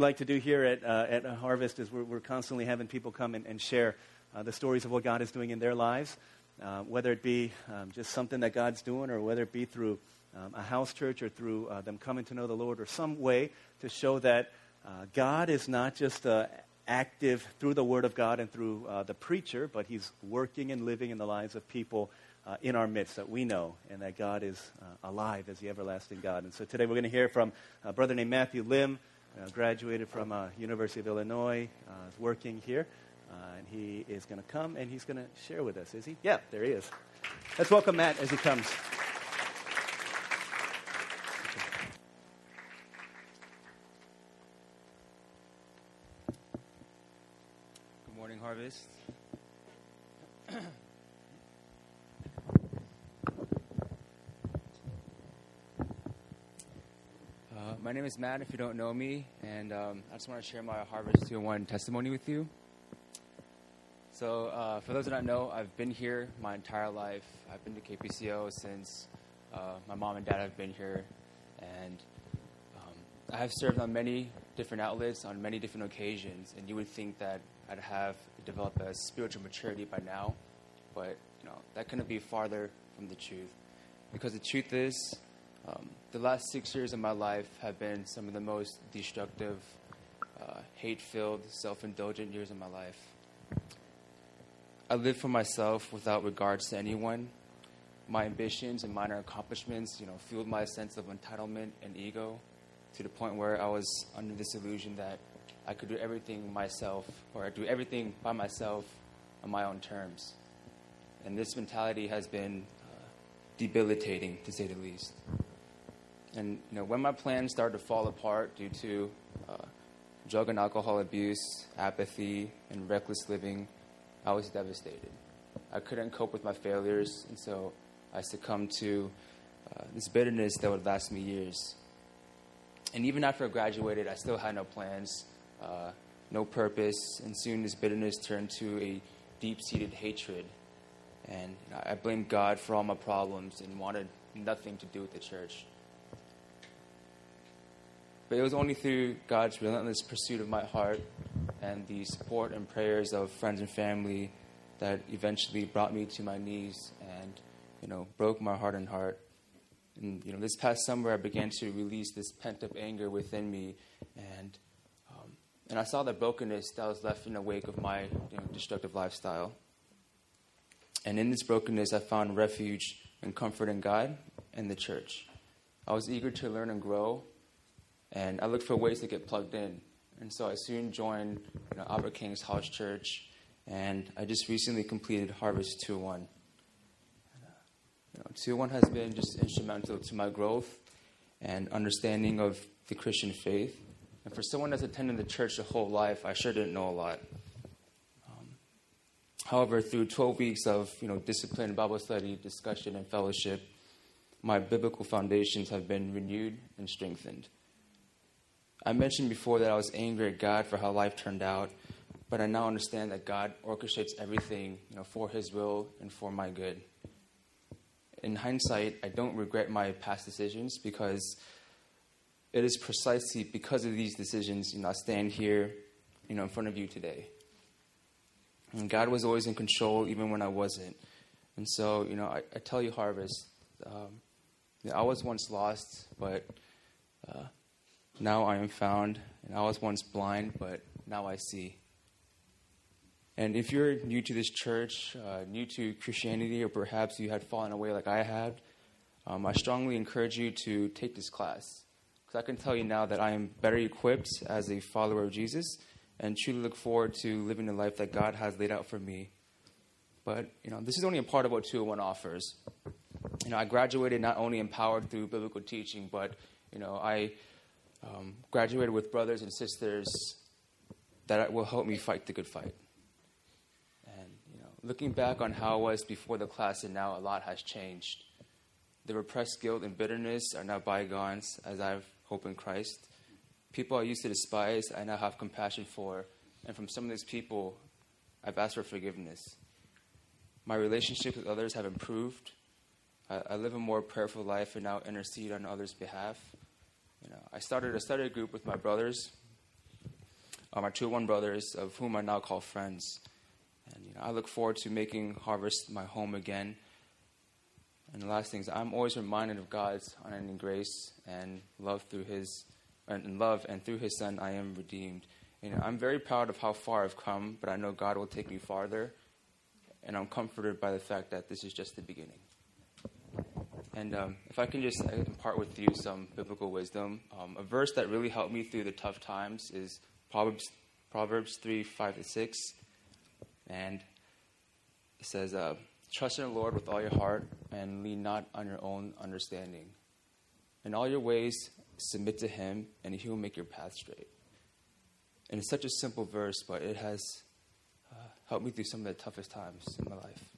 like to do here at, uh, at Harvest is we're, we're, constantly having people come and, and share uh, the stories of what God is doing in their lives, uh, whether it be um, just something that God's doing or whether it be through um, a house church or through uh, them coming to know the Lord or some way to show that uh, God is not just uh, active through the Word of God and through the preacher, but He's working and living in the lives of people in our midst that we know and that God is alive as the everlasting God. And so today we're going to hear from a brother named Matthew Lim uh, graduated from uh, University of Illinois, uh, is working here, uh, and he is going to come and he's going to share with us. Is he? Yeah, there he is. Let's welcome Matt as he comes. Good morning, Harvest. my name is Matt, if you don't know me, and um, I just want to share my Harvest 201 testimony with you. So, uh, for those that don't know, I've been here my entire life. I've been to KPCO since uh, my mom and dad have been here, and um, I have served on many different outlets on many different occasions. And you would think that I'd have developed a spiritual maturity by now, but you know that couldn't be farther from the truth, because the truth is um, the last six years of my life have been some of the most destructive, uh, hate filled, self indulgent years of my life. I lived for myself without regards to anyone. My ambitions and minor accomplishments, you know, fueled my sense of entitlement and ego to the point where I was under this illusion that I could do everything myself or I'd do everything by myself on my own terms. And this mentality has been uh, debilitating, to say the least. And you know, when my plans started to fall apart due to uh, drug and alcohol abuse, apathy, and reckless living, I was devastated. I couldn't cope with my failures, and so I succumbed to uh, this bitterness that would last me years. And even after I graduated, I still had no plans, uh, no purpose, and soon this bitterness turned to a deep seated hatred. And you know, I blamed God for all my problems and wanted nothing to do with the church. But it was only through God's relentless pursuit of my heart and the support and prayers of friends and family that eventually brought me to my knees and, you know, broke my heart and heart. And, you know, this past summer I began to release this pent up anger within me and, um, and I saw the brokenness that was left in the wake of my you know, destructive lifestyle. And in this brokenness, I found refuge and comfort in God and the church. I was eager to learn and grow and I looked for ways to get plugged in. And so I soon joined you know, Albert King's House Church, and I just recently completed Harvest 201. You know, 201 has been just instrumental to my growth and understanding of the Christian faith. And for someone that's attended the church their whole life, I sure didn't know a lot. Um, however, through 12 weeks of you know, discipline, Bible study, discussion, and fellowship, my biblical foundations have been renewed and strengthened. I mentioned before that I was angry at God for how life turned out, but I now understand that God orchestrates everything you know, for His will and for my good. In hindsight, I don't regret my past decisions because it is precisely because of these decisions you know, I stand here you know, in front of you today. And God was always in control even when I wasn't. And so, you know, I, I tell you, Harvest, um, I was once lost, but uh, now I am found, and I was once blind, but now I see. And if you're new to this church, uh, new to Christianity, or perhaps you had fallen away like I had, um, I strongly encourage you to take this class. Because I can tell you now that I am better equipped as a follower of Jesus and truly look forward to living the life that God has laid out for me. But, you know, this is only a part of what 201 offers. You know, I graduated not only empowered through biblical teaching, but, you know, I um, graduated with brothers and sisters that will help me fight the good fight. And you know, looking back on how I was before the class and now, a lot has changed. The repressed guilt and bitterness are now bygones, as I have hope in Christ. People I used to despise, I now have compassion for, and from some of these people, I've asked for forgiveness. My relationships with others have improved. I, I live a more prayerful life and now intercede on others' behalf. You know, I started a study group with my brothers, are my two one brothers, of whom I now call friends. And you know, I look forward to making Harvest my home again. And the last thing is, I'm always reminded of God's unending grace and love through His, and love, and through His Son, I am redeemed. You know, I'm very proud of how far I've come, but I know God will take me farther, and I'm comforted by the fact that this is just the beginning. And um, if I can just uh, impart with you some biblical wisdom, um, a verse that really helped me through the tough times is Proverbs, Proverbs 3 5 to 6. And it says, uh, Trust in the Lord with all your heart and lean not on your own understanding. In all your ways, submit to Him, and He will make your path straight. And it's such a simple verse, but it has uh, helped me through some of the toughest times in my life.